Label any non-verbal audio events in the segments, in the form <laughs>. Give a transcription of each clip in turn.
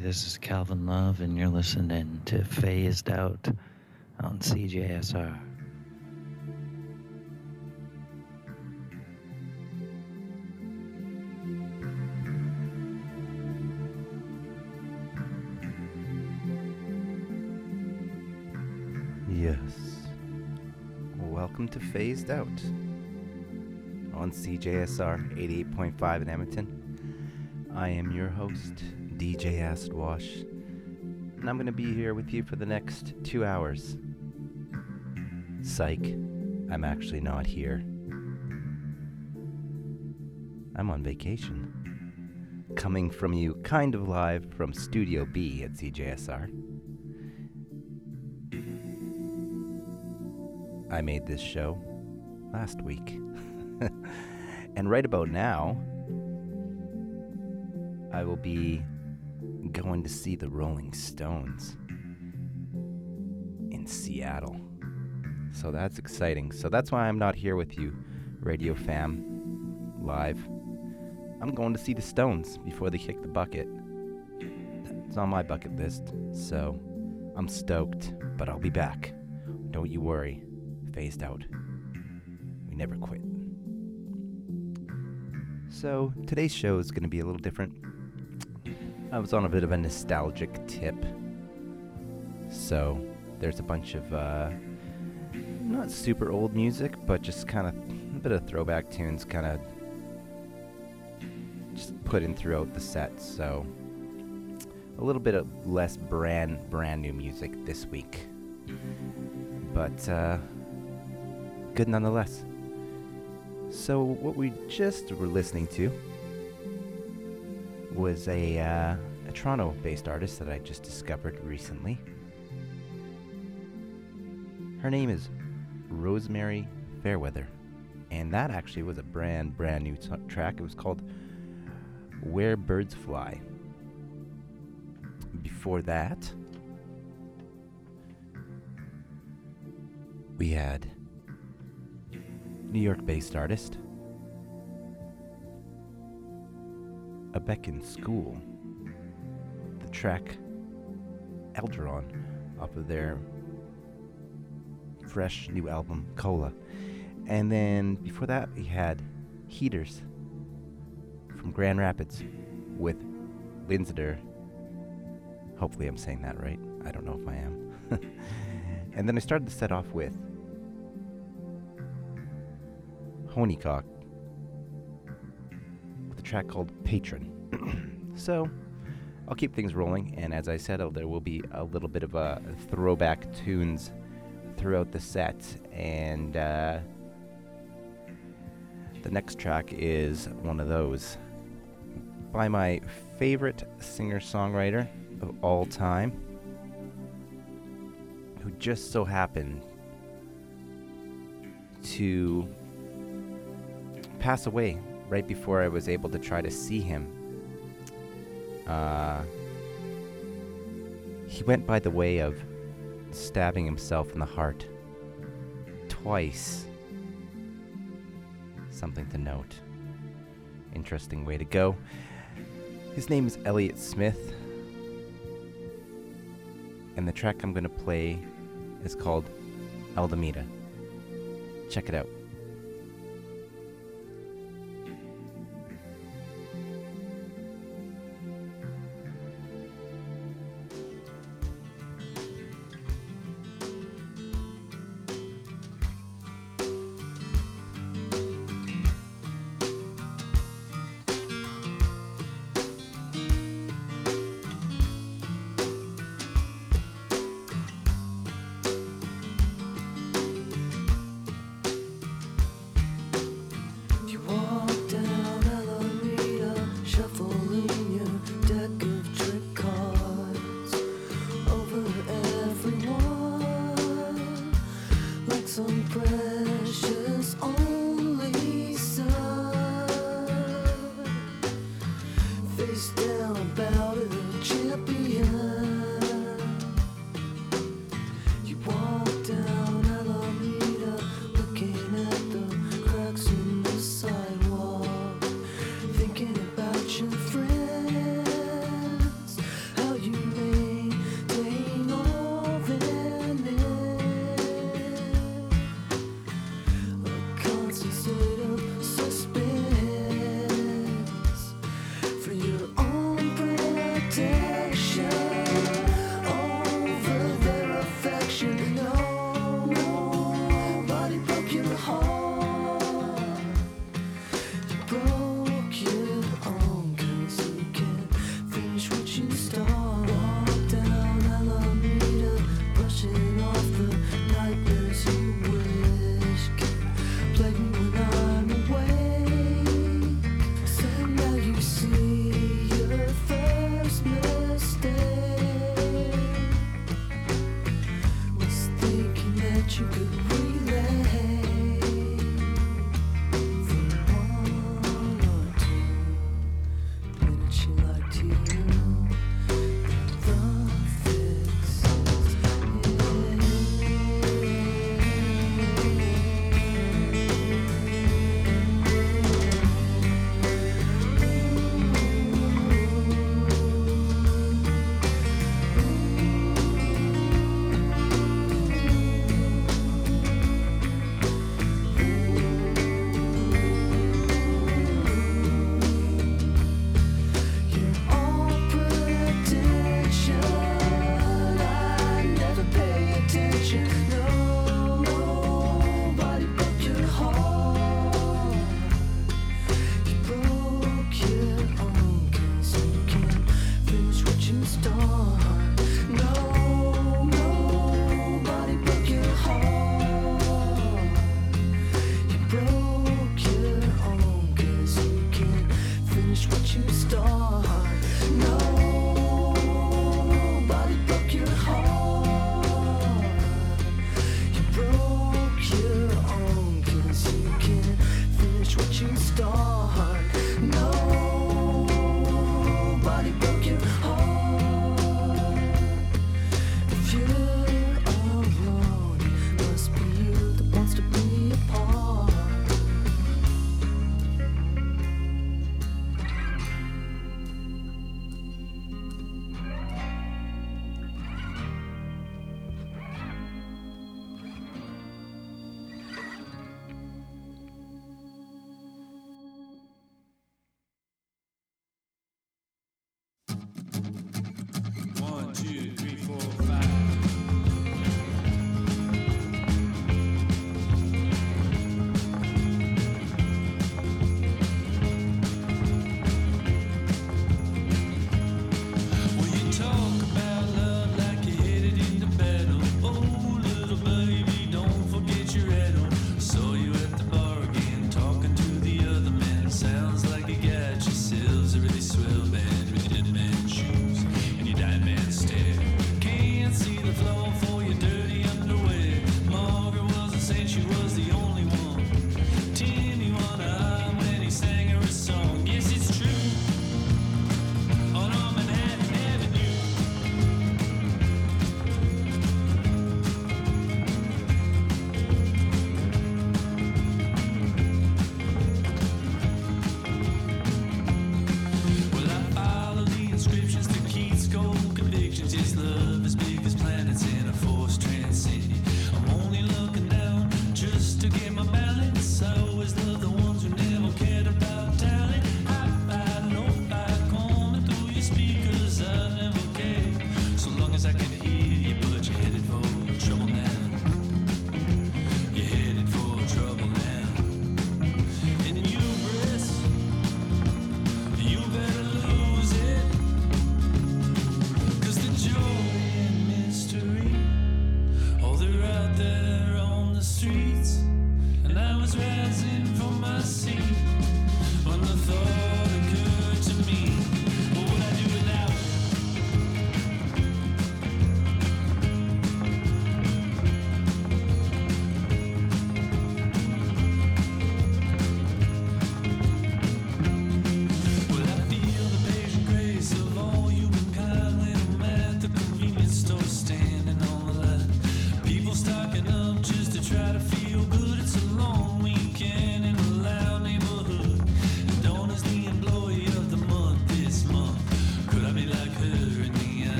This is Calvin Love, and you're listening to Phased Out on CJSR. Yes. Welcome to Phased Out on CJSR 88.5 in Edmonton. I am your host, DJ Acid Wash, and I'm going to be here with you for the next two hours. Psych, I'm actually not here. I'm on vacation. Coming from you kind of live from Studio B at CJSR. I made this show last week. <laughs> and right about now, I will be going to see the Rolling Stones in Seattle. So that's exciting. So that's why I'm not here with you, Radio Fam, live. I'm going to see the Stones before they kick the bucket. It's on my bucket list, so I'm stoked, but I'll be back. Don't you worry. Phased out. We never quit. So today's show is going to be a little different. I was on a bit of a nostalgic tip. So there's a bunch of uh, not super old music, but just kind of a bit of throwback tunes, kind of just put in throughout the set. So a little bit of less brand brand new music this week, but uh, good nonetheless. So what we just were listening to was a, uh, a Toronto-based artist that I just discovered recently. Her name is Rosemary Fairweather, and that actually was a brand brand new t- track. It was called "Where Birds Fly." Before that, we had New York based artist. A Beacon School. The track Elderon off of their fresh new album Cola. And then before that, we had Heaters from Grand Rapids with Linsider. Hopefully, I'm saying that right. I don't know if I am. <laughs> and then I started the set off with Honeycock track called Patron. <clears throat> so I'll keep things rolling, and as I said, uh, there will be a little bit of a throwback tunes throughout the set, and uh, the next track is one of those by my favorite singer-songwriter of all time, who just so happened to pass away right before I was able to try to see him. Uh, he went by the way of stabbing himself in the heart twice. Something to note. Interesting way to go. His name is Elliott Smith. And the track I'm going to play is called Alameda. Check it out.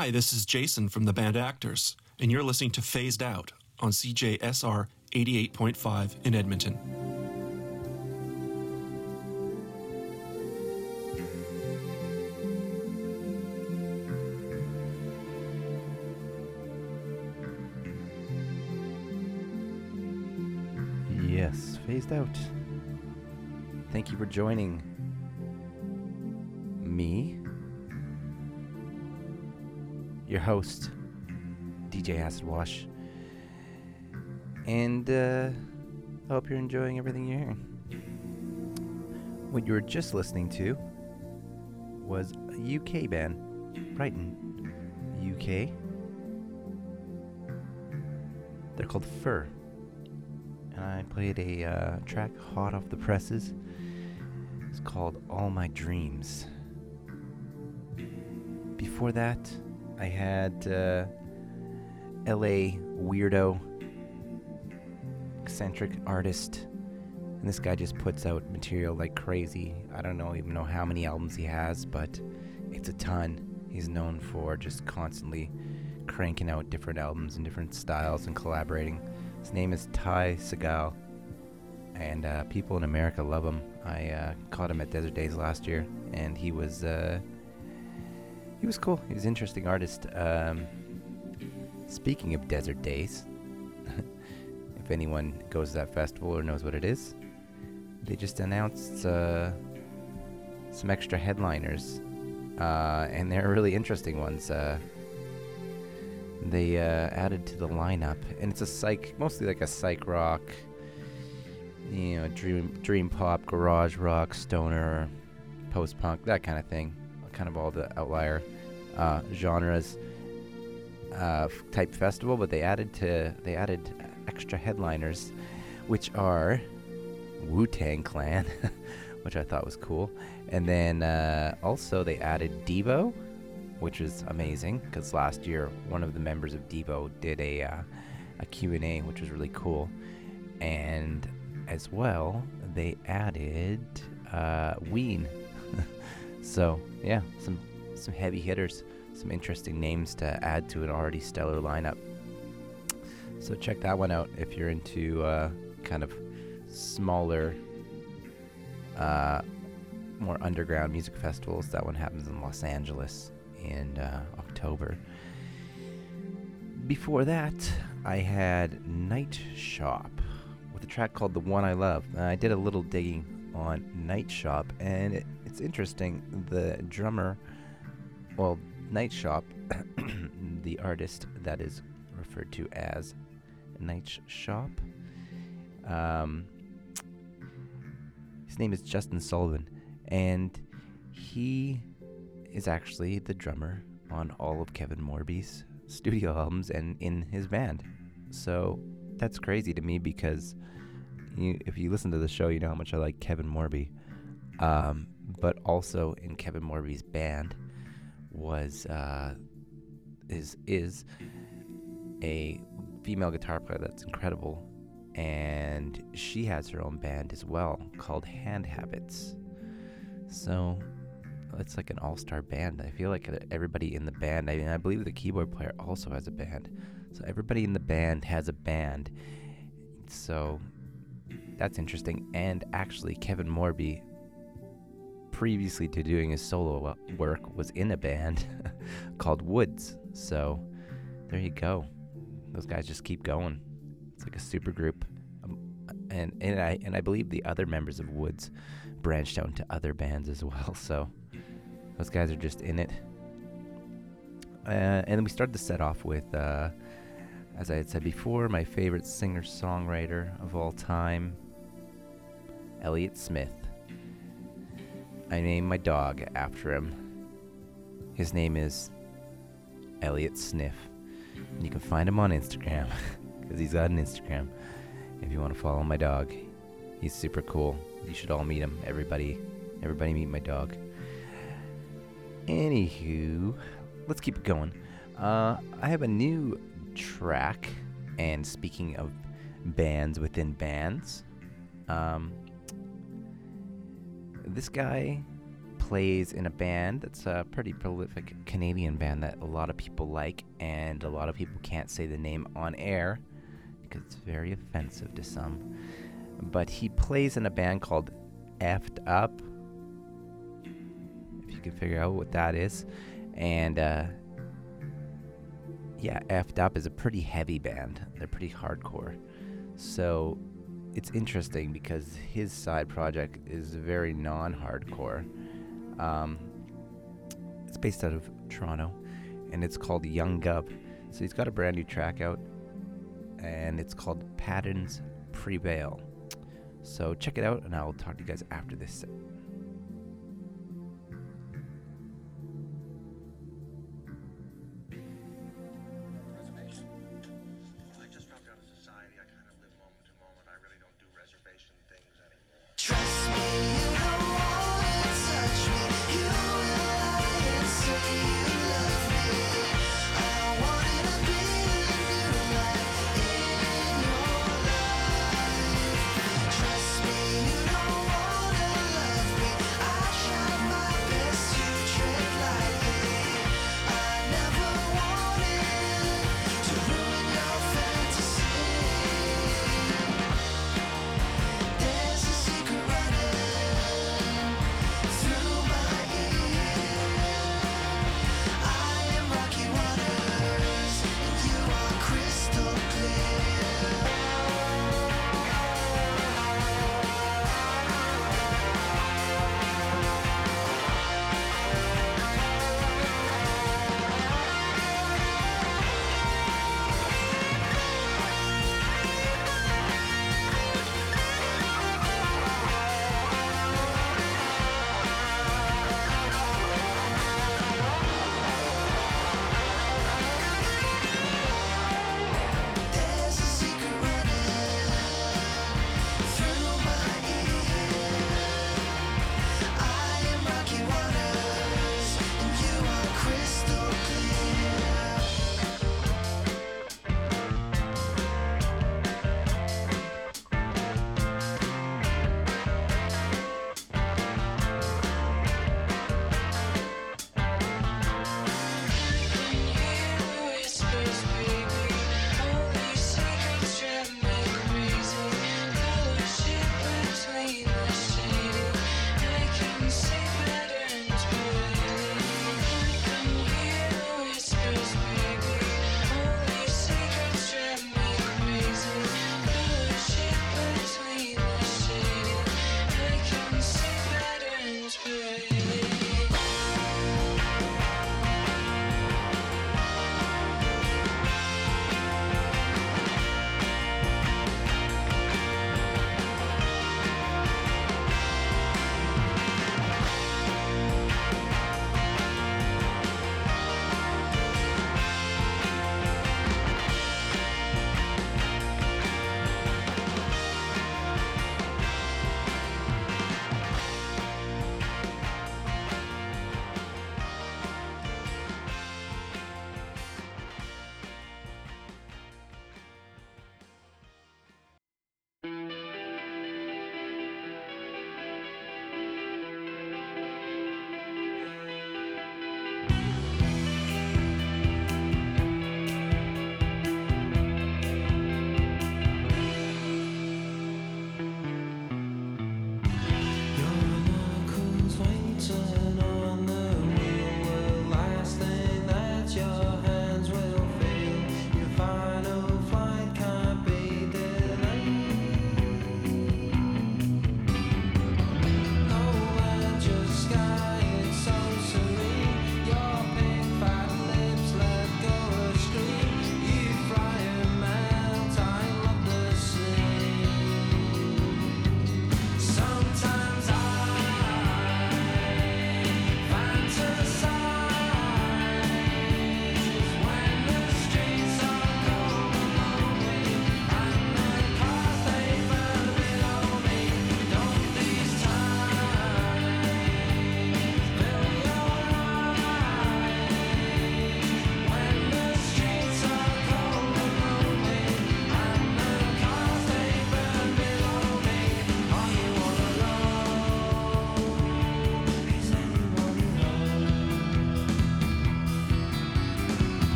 Hi, this is Jason from the band Actors, and you're listening to Phased Out on CJSR 88.5 in Edmonton. Yes, phased out. Thank you for joining your host, DJ Acid Wash. And uh, I hope you're enjoying everything you're hearing. What you were just listening to was a UK band, Brighton, UK. They're called Fur. And I played a uh, track hot off the presses. It's called All My Dreams. Before that, I had uh, LA weirdo, eccentric artist. And this guy just puts out material like crazy. I don't know even know how many albums he has, but it's a ton. He's known for just constantly cranking out different albums and different styles and collaborating. His name is Ty Segall, and uh, people in America love him. I uh, caught him at Desert Daze last year, and he was uh, he was cool. He was an interesting artist. Um, speaking of Desert Daze, <laughs> if anyone goes to that festival or knows what it is, they just announced uh, some extra headliners, uh, and they're really interesting ones. Uh, they uh, added to the lineup, and it's a psych, mostly like a psych rock, you know, dream dream pop, garage rock, stoner, post punk, that kind of thing. Kind of all the outlier uh, genres uh, type festival, but they added to they added extra headliners, which are Wu Tang Clan, <laughs> which I thought was cool, and then uh, also they added Devo, which is amazing because last year one of the members of Devo did a uh, a Q&A, which was really cool, and as well they added uh, Ween. <laughs> so yeah, some some heavy hitters, some interesting names to add to an already stellar lineup. So check that one out if you're into uh, kind of smaller, uh, more underground music festivals. That one happens in Los Angeles in uh, October. Before that, I had Night Shop with a track called The One I Love. I did a little digging on Night Shop, and it, it's interesting. The drummer, well, Night Shop, <coughs> the artist that is referred to as Night Shop, um, his name is Justin Sullivan, and he is actually the drummer on all of Kevin Morby's studio albums and in his band. So that's crazy to me because you, if you listen to the show, you know how much I like Kevin Morby. Um, but also in Kevin Morby's band was uh, is is a female guitar player that's incredible, and she has her own band as well called Hand Habits. So it's like an all-star band. I feel like everybody in the band. I mean, I believe the keyboard player also has a band. So everybody in the band has a band. So that's interesting. And actually, Kevin Morby, previously to doing his solo work, was in a band <laughs> called Woods. So there you go. Those guys just keep going. It's like a super group. Um, and and I and I believe the other members of Woods branched out into other bands as well. <laughs> So those guys are just in it. Uh, and then we started the set off with, uh, as I had said before, my favorite singer songwriter of all time, Elliott Smith. I named my dog after him. His name is Elliot Sniff. And you can find him on Instagram <laughs> because he's got an Instagram if you want to follow my dog. He's super cool. You should all meet him. Everybody, everybody meet my dog. Anywho, let's keep it going. Uh, I have a new track, and speaking of bands within bands, um, this guy plays in a band that's a pretty prolific Canadian band that a lot of people like, and a lot of people can't say the name on air because it's very offensive to some. But he plays in a band called Effed Up. If you can figure out what that is. And uh, yeah, Effed Up is a pretty heavy band. They're pretty hardcore. So it's interesting because his side project is very non-hardcore. Um, it's based out of Toronto, and it's called Young Guv. So he's got a brand new track out, and it's called Patterns Prevail. So check it out, and I'll talk to you guys after this.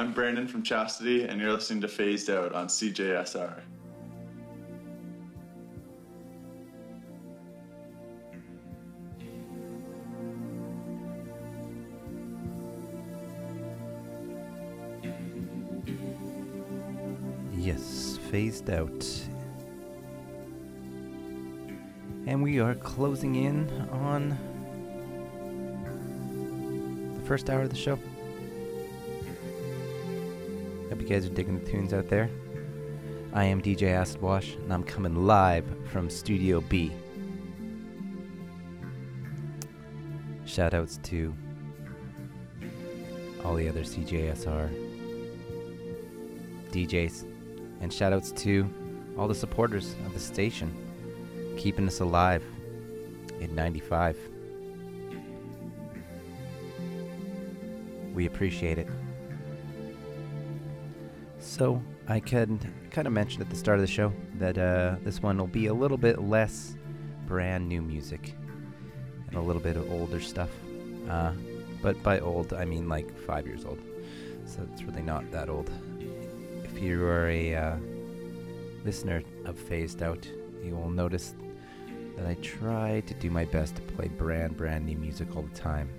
I'm Brandon from Chastity, and you're listening to Phased Out on CJSR. Yes, phased out. And we are closing in on the first hour of the show. Guys are digging the tunes out there. I am DJ Acid Wash, and I'm coming live from Studio B. Shout outs to all the other CJSR DJs, and shout outs to all the supporters of the station, keeping us alive in 95. We appreciate it. So, I can kind of mention at the start of the show that uh, this one will be a little bit less brand new music and a little bit of older stuff. Uh, but by old, I mean like five years old. So it's really not that old. If you are a uh, listener of Phased Out, you will notice that I try to do my best to play brand, brand new music all the time.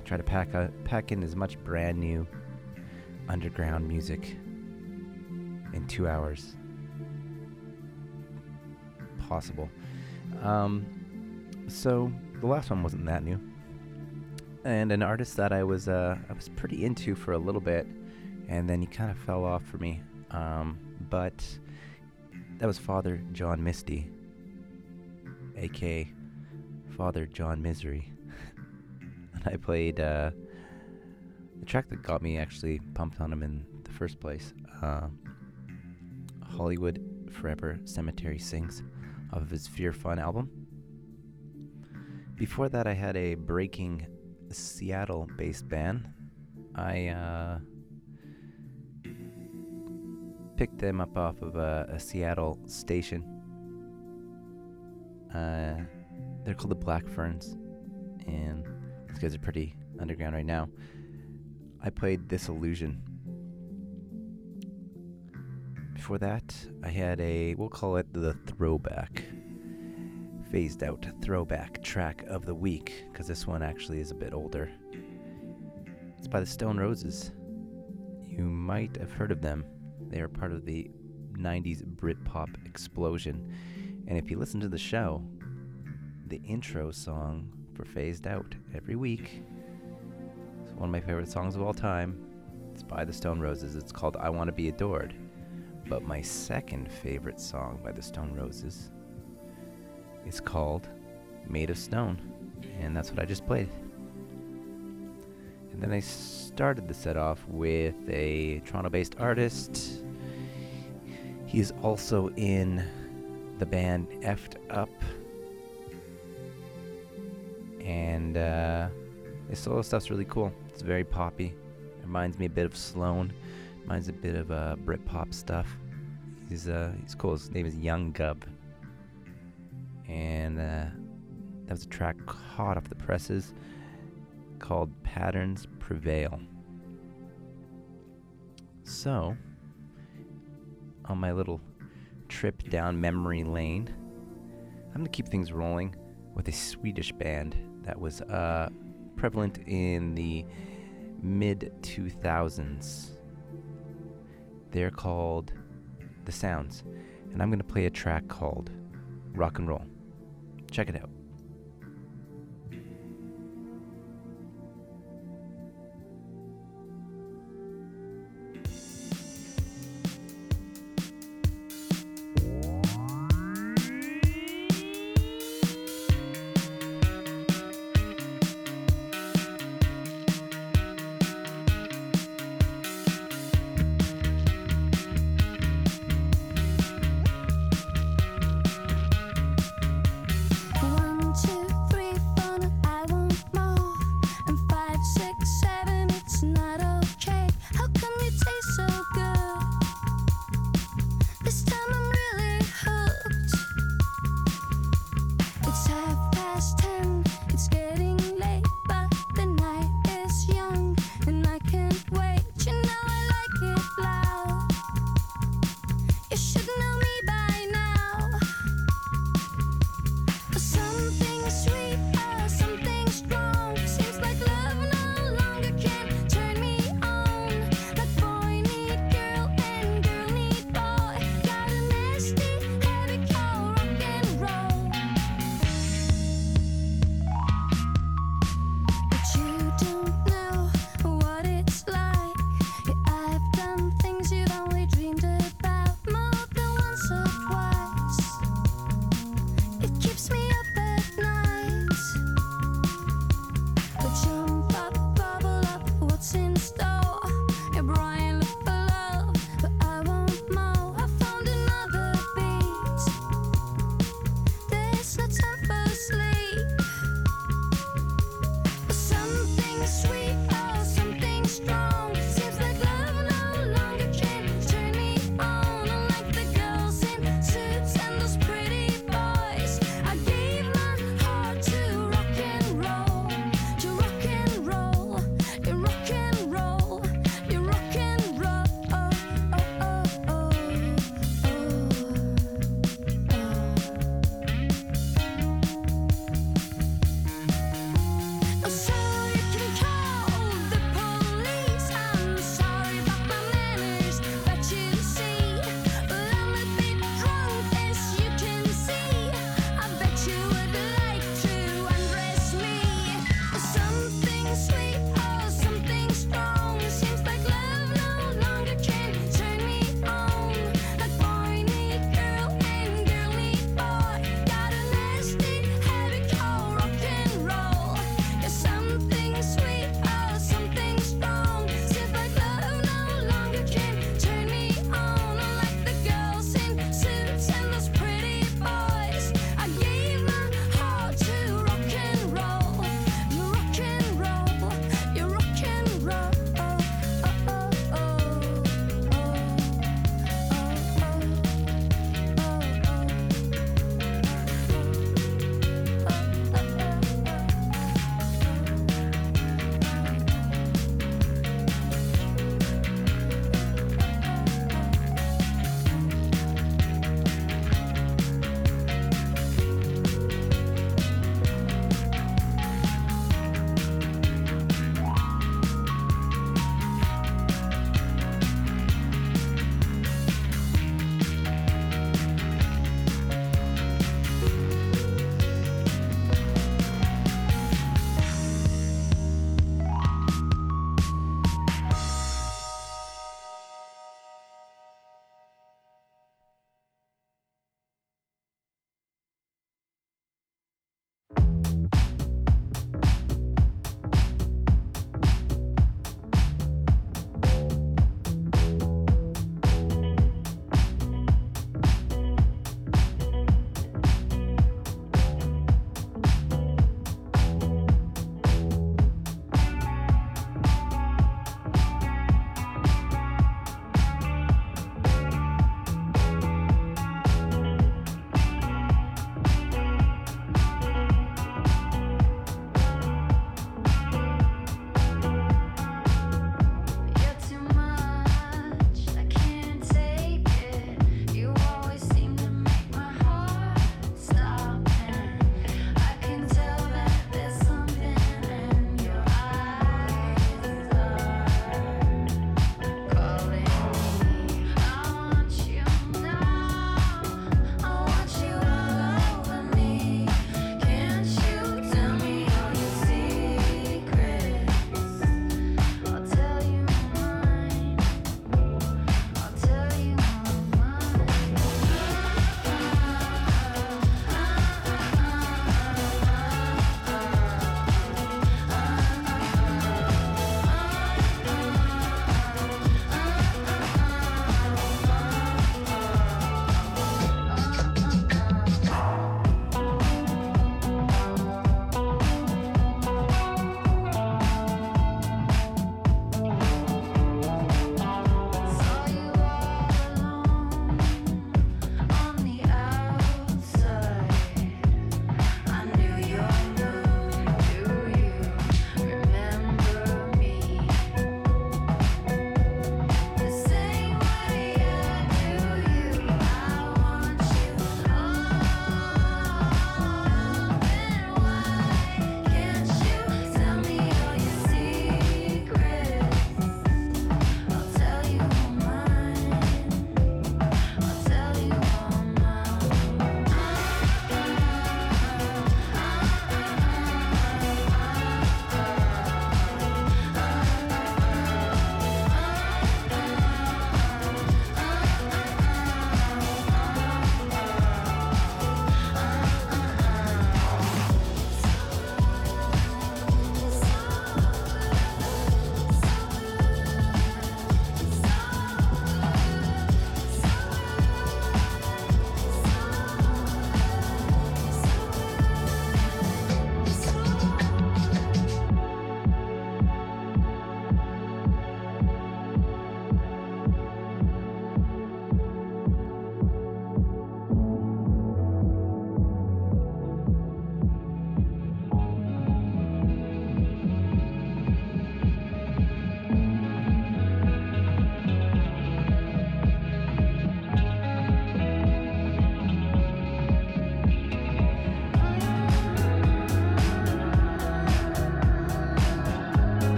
I try to pack, a, pack in as much brand new underground music in two hours possible. Um, so the last one wasn't that new, and an artist that I was uh, I was pretty into for a little bit, and then he kind of fell off for me. Um, but that was Father John Misty, aka Father John Misery, <laughs> and I played uh, the track that got me actually pumped on him in the first place. Uh, Hollywood Forever Cemetery Sings off of his Fear Fun album. Before that, I had a breaking Seattle based band. I uh, picked them up off of a, a Seattle station. Uh, they're called the Black Ferns, and these guys are pretty underground right now. I played This Illusion before that, I had a, we'll call it the throwback, phased out throwback track of the week, because this one actually is a bit older. It's by the Stone Roses. You might have heard of them. They are part of the 90s Britpop explosion. And if you listen to the show, the intro song for Phased Out every week, is one of my favorite songs of all time. It's by the Stone Roses. It's called I Want to Be Adored. But my second favorite song by the Stone Roses is called Made of Stone, and that's what I just played. And then I started the set off with a Toronto based artist. He is also in the band Effed Up. And uh, his solo stuff's really cool. It's very poppy. Reminds me a bit of Sloan. Reminds a bit of uh, Britpop stuff. He's uh, he's cool. His name is Young Guv. And uh, that was a track hot off the presses called Patterns Prevail. So, on my little trip down memory lane, I'm to keep things rolling with a Swedish band that was uh, prevalent in the mid 2000s. They're called The Sounds, and I'm going to play a track called Rock and Roll. Check it out.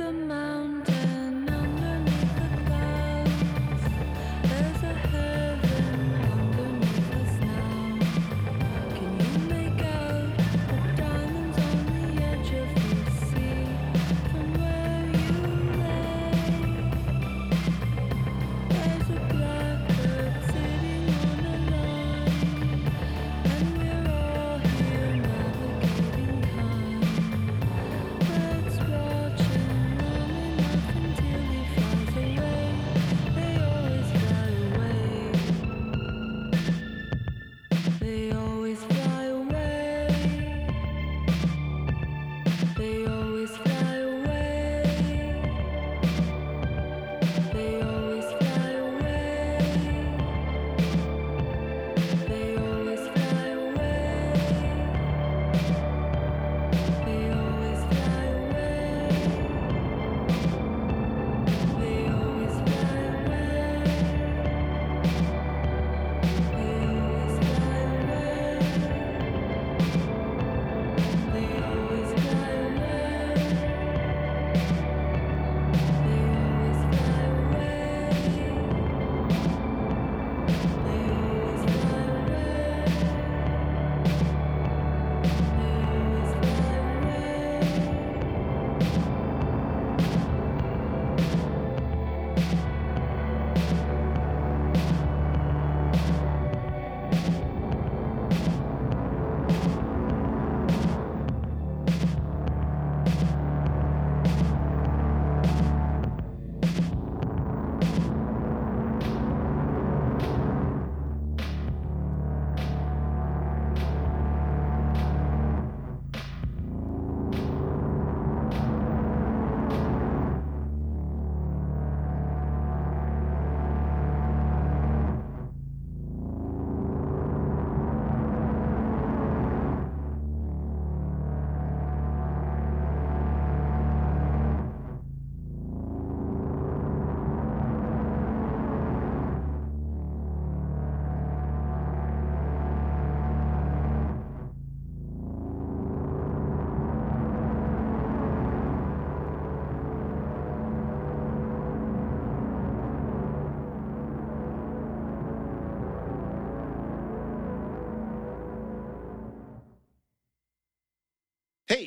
the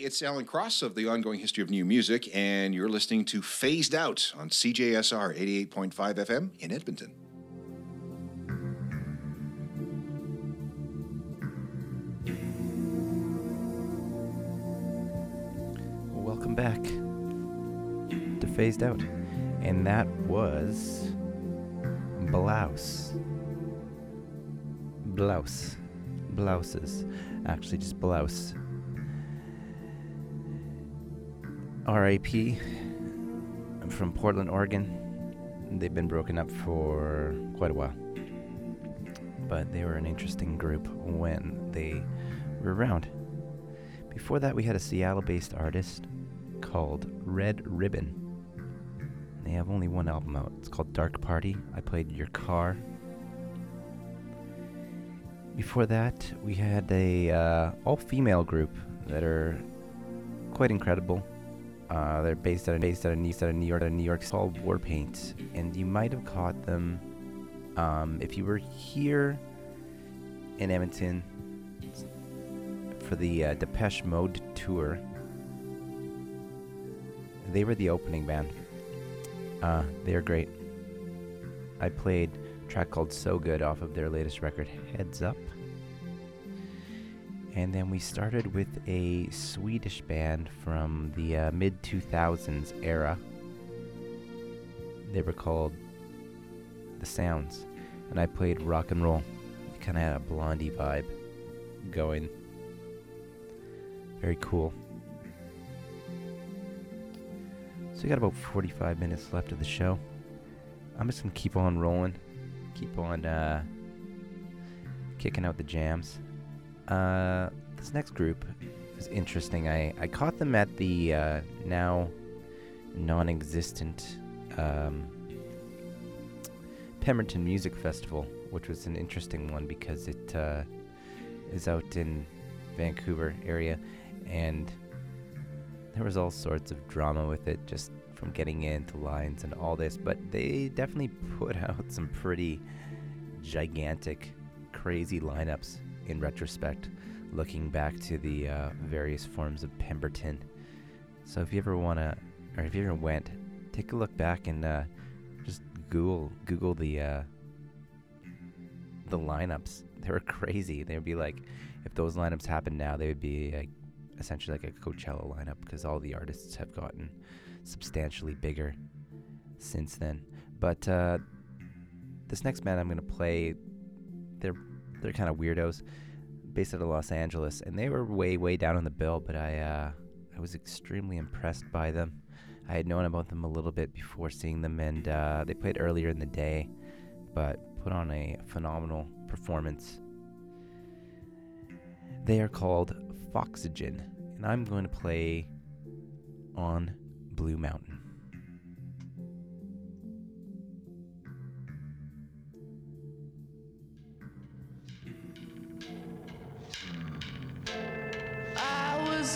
it's Alan Cross of the Ongoing History of New Music, and you're listening to Phased Out on CJSR 88.5 FM in Edmonton. Welcome back to Phased Out. And that was Blouse. Blouse. Blouses. Actually, just Blouse RAP. I'm from Portland, Oregon. They've been broken up for quite a while. But they were an interesting group when they were around. Before that, we had a Seattle based artist called Red Ribbon. They have only one album out. It's called Dark Party. I played Your Car. Before that, we had a uh, all-female group that are quite incredible. Uh, they're based out of based out of New, out of New York, out of New York, called Warpaint, and you might have caught them um, if you were here in Edmonton for the uh, Depeche Mode tour. They were the opening band. Uh, they are great. I played a track called So Good off of their latest record, Heads Up. And then we started with a Swedish band from the uh, mid 2000s era. They were called The Sounds. And I played rock and roll. It kind of had a blondie vibe going. Very cool. So we got about 45 minutes left of the show. I'm just gonna keep on rolling, keep on uh, kicking out the jams. Uh, this next group is interesting. I, I caught them at the uh, now non-existent um, Pemberton Music Festival, which was an interesting one because it uh, is out in Vancouver area, and there was all sorts of drama with it, just from getting into lines and all this. But they definitely put <laughs> out some pretty gigantic, crazy lineups in retrospect, looking back to the uh, various forms of Pemberton. So if you ever wanna, or if you ever went, take a look back and uh, just Google Google the uh, the lineups. They were <laughs> crazy. They would be like, if those lineups happened now, they would be like essentially like a Coachella lineup because all the artists have gotten substantially bigger since then. But uh, this next band I'm gonna play, they're they're kind of weirdos, based out of Los Angeles, and they were way way down on the bill. But I uh, I was extremely impressed by them. I had known about them a little bit before seeing them, and uh, they played earlier in the day, but put on a phenomenal performance. They are called Foxygen, and I'm going to play on Blue Mountain.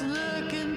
Looking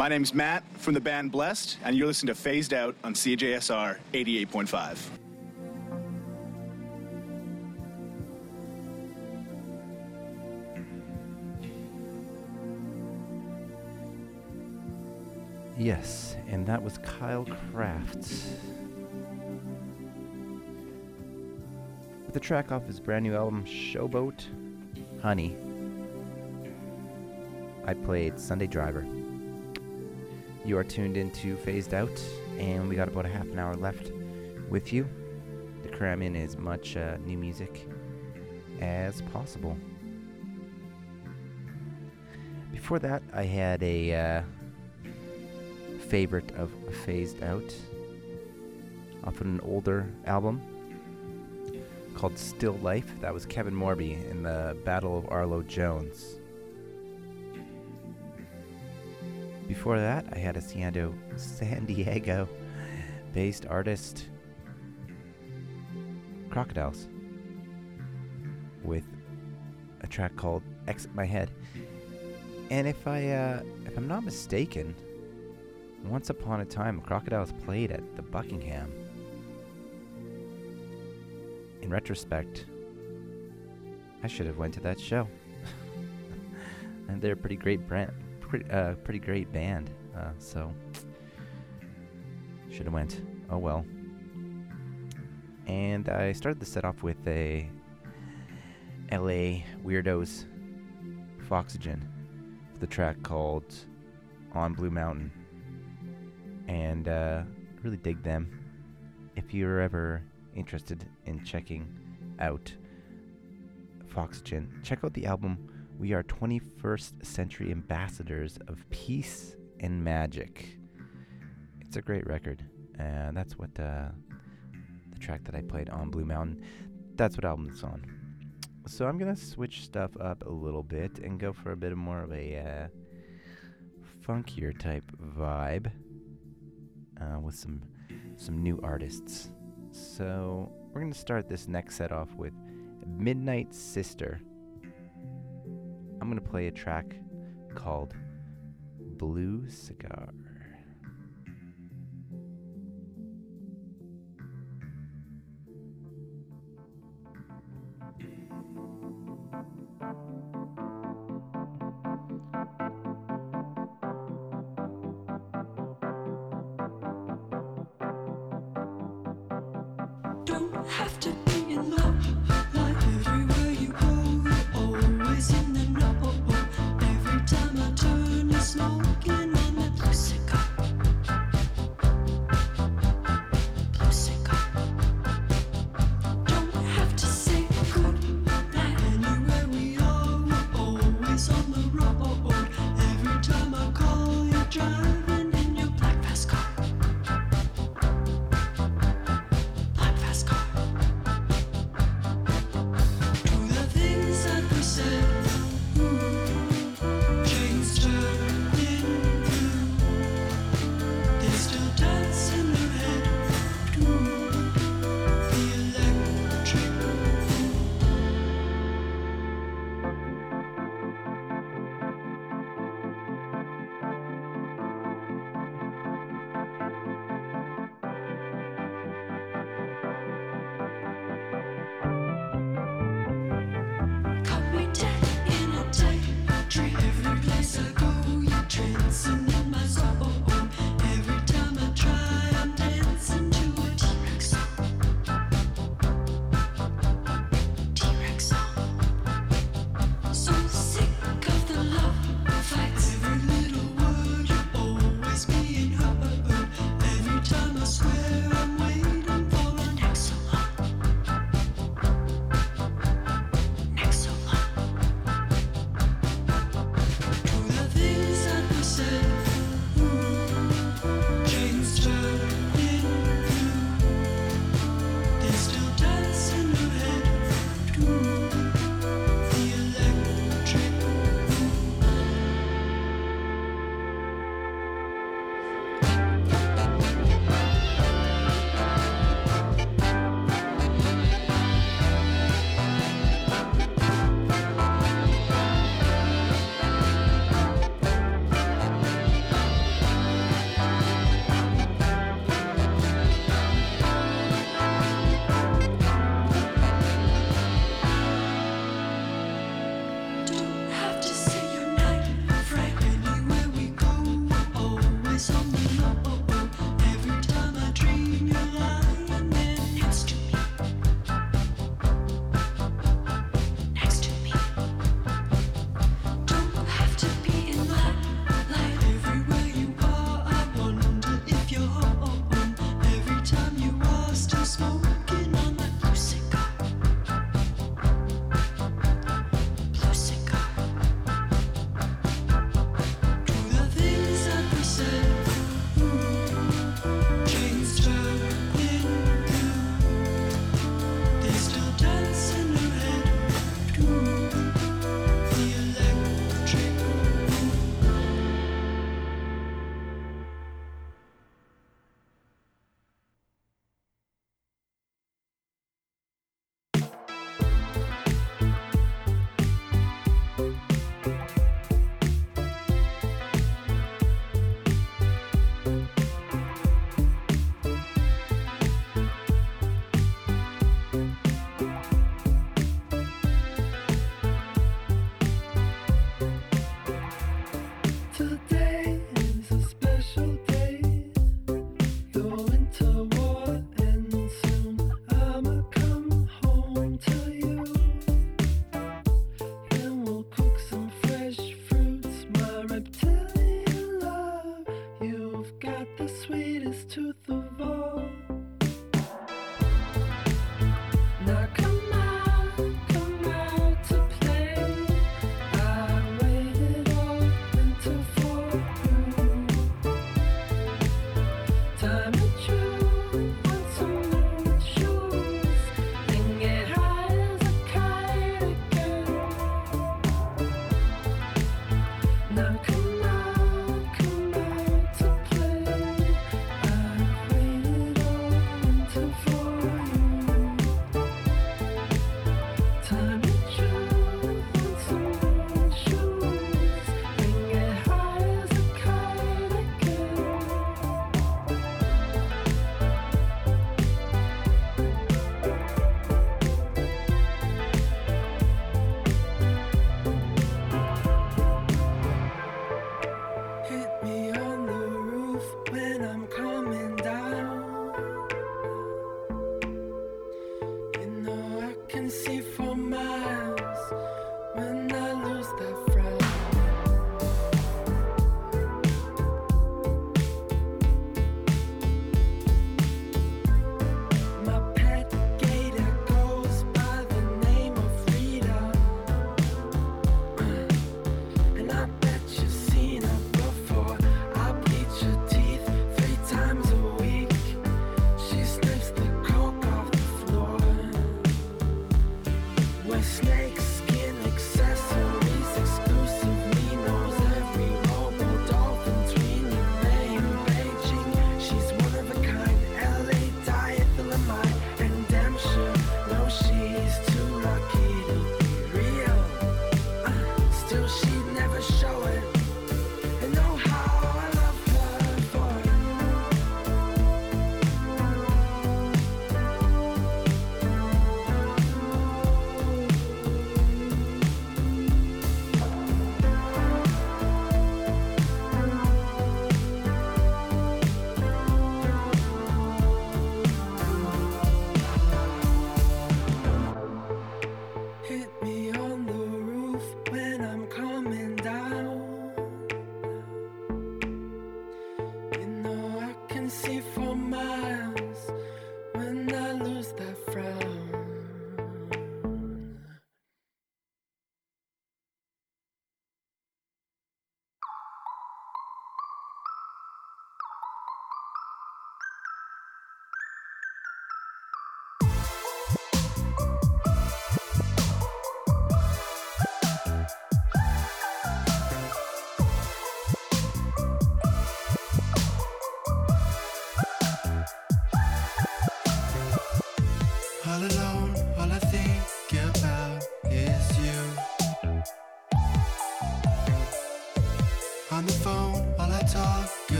My name's Matt from the band Blessed, and you're listening to Phased Out on CJSR 88.5. Yes, and that was Kyle Craft. With the track off his brand new album, Showboat Honey, I played Sunday Driver. You are tuned into Phased Out, and we got about a half an hour left with you to cram in as much uh, new music as possible. Before that, I had a uh, favorite of Phased Out off of an older album called Still Life. That was Kevin Morby in the Ballad of Arlo Jones. Before that, I had a San San Diego based artist, Crocodiles, with a track called Exit My Head. And if I, uh, if I'm not mistaken, once upon a time, Crocodiles played at the Buckingham. In retrospect, I should have went to that show. <laughs> and they're a pretty great brand, pretty, uh, pretty great band. Uh, so should have went. Oh well. And I started the set off with a LA Weirdos Foxygen, the track called On Blue Mountain. And uh, really dig them. If you're ever interested in checking out Foxygen, check out the album We Are 21st Century Ambassadors of Peace and Magic. It's a great record, and that's what uh, the track that I played on Blue Mountain. That's what album it's on. So I'm gonna switch stuff up a little bit and go for a bit more of a uh, funkier type vibe uh, with some some new artists. So we're gonna start this next set off with Midnight Sister. I'm gonna play a track called Blue Cigar.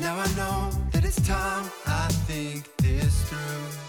Now I know that it's time I think this through.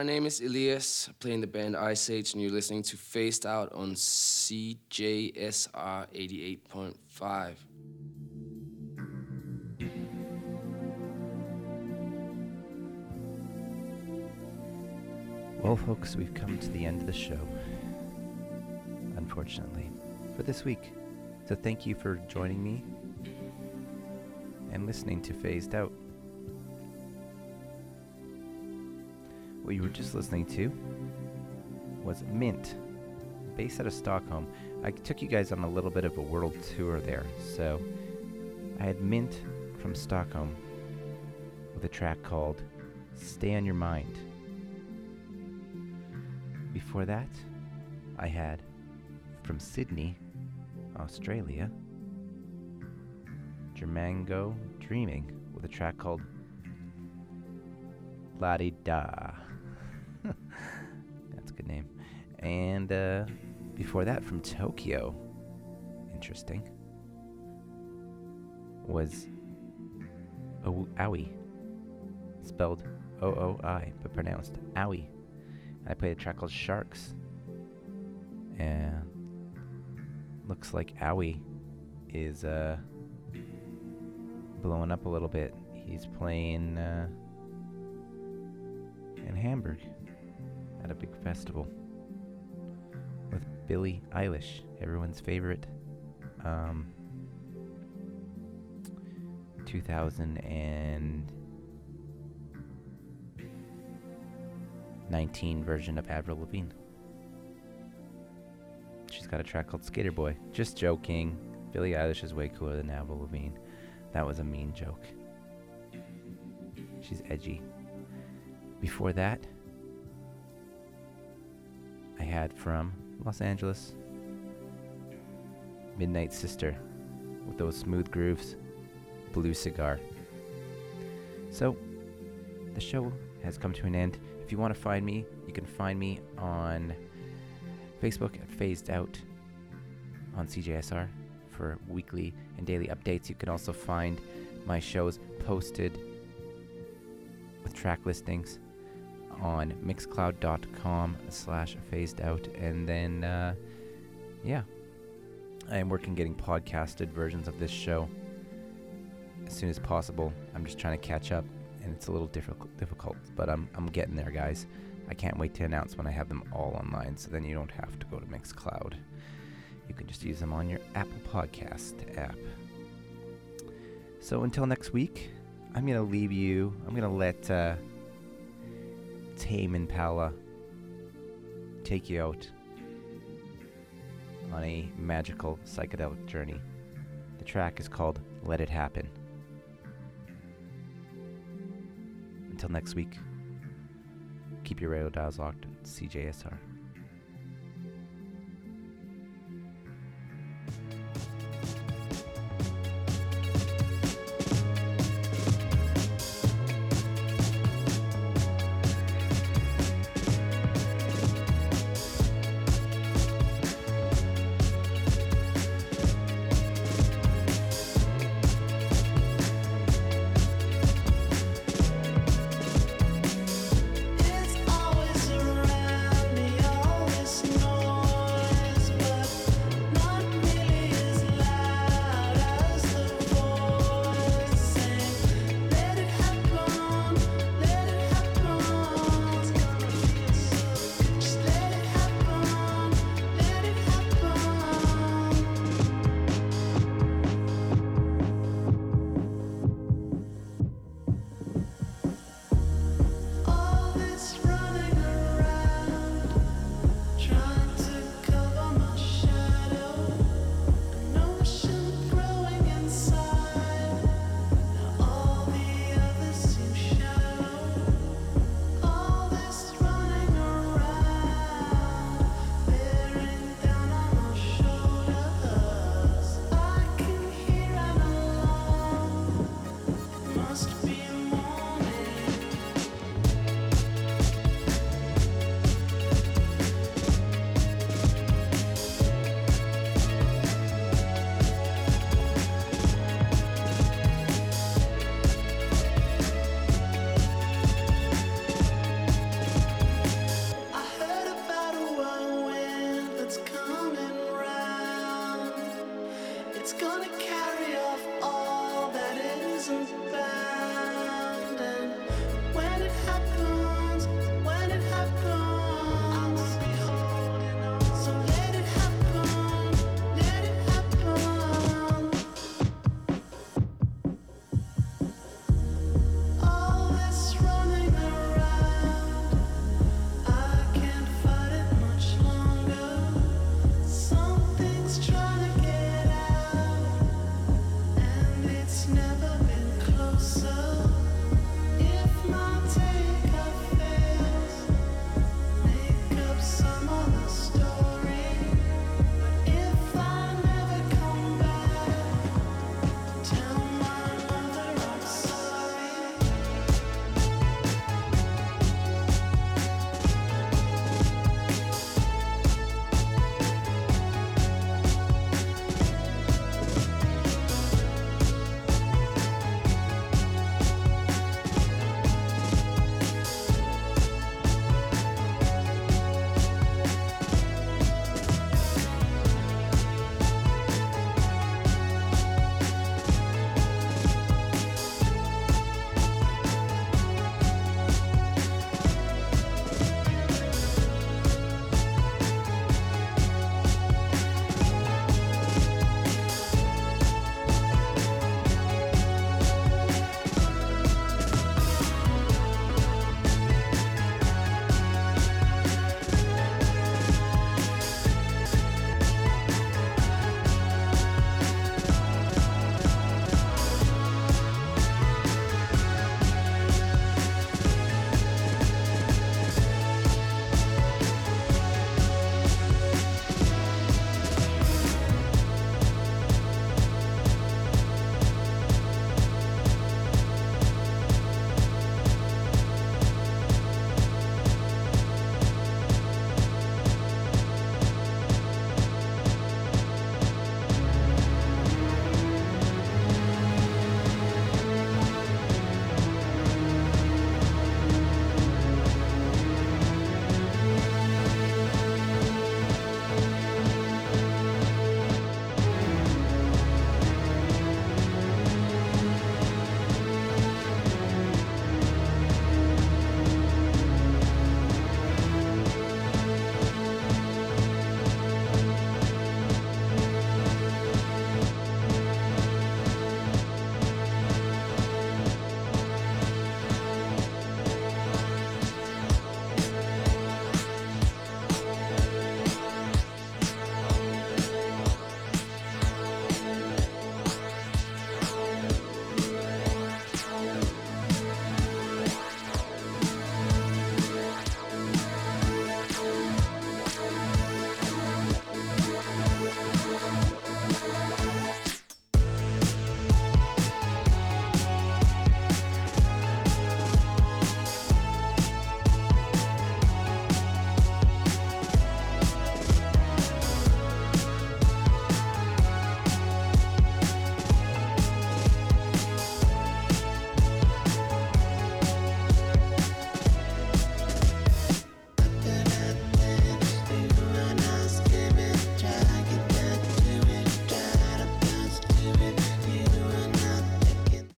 My name is Elias, playing the band Iceage, and you're listening to Phased Out on CJSR 88.5. Well, folks, we've come to the end of the show, unfortunately, for this week. So thank you for joining me and listening to Phased Out. What you were just listening to was Mint, based out of Stockholm. I took you guys on a little bit of a world tour there, so I had Mint from Stockholm with a track called Stay on Your Mind. Before that, I had from Sydney, Australia, Germango Dreaming with a track called La Di Da. And uh, before that, from Tokyo, interesting, was o- Owie, spelled O O I, but pronounced Owie. I played a track called Sharks. And looks like Owie is uh, blowing up a little bit. He's playing uh, in Hamburg at a big festival Billie Eilish, everyone's favorite um, 2019 version of Avril Lavigne. She's got a track called Skater Boy. Just joking. Billie Eilish is way cooler than Avril Lavigne. That was a mean joke. She's edgy. Before that, I had from Los Angeles Midnight Sister with those smooth grooves, Blue Cigar. So, the show has come to an end. If you want to find me, you can find me on Facebook at Phased Out on CJSR for weekly and daily updates. You can also find my shows posted with track listings on mixcloud.com slash phased out and then uh, yeah. I am working getting podcasted versions of this show as soon as possible. I'm just trying to catch up and it's a little difficult difficult but i'm, I'm getting there guys. I can't wait to announce when i have them all online so then you don't have to go to mixcloud. You can just use them on your apple podcast app. So until next week i'm gonna leave you. I'm gonna let uh, Tame Impala take you out on a magical psychedelic journey. The track is called Let It Happen. Until next week, keep your radio dials locked. CJSR.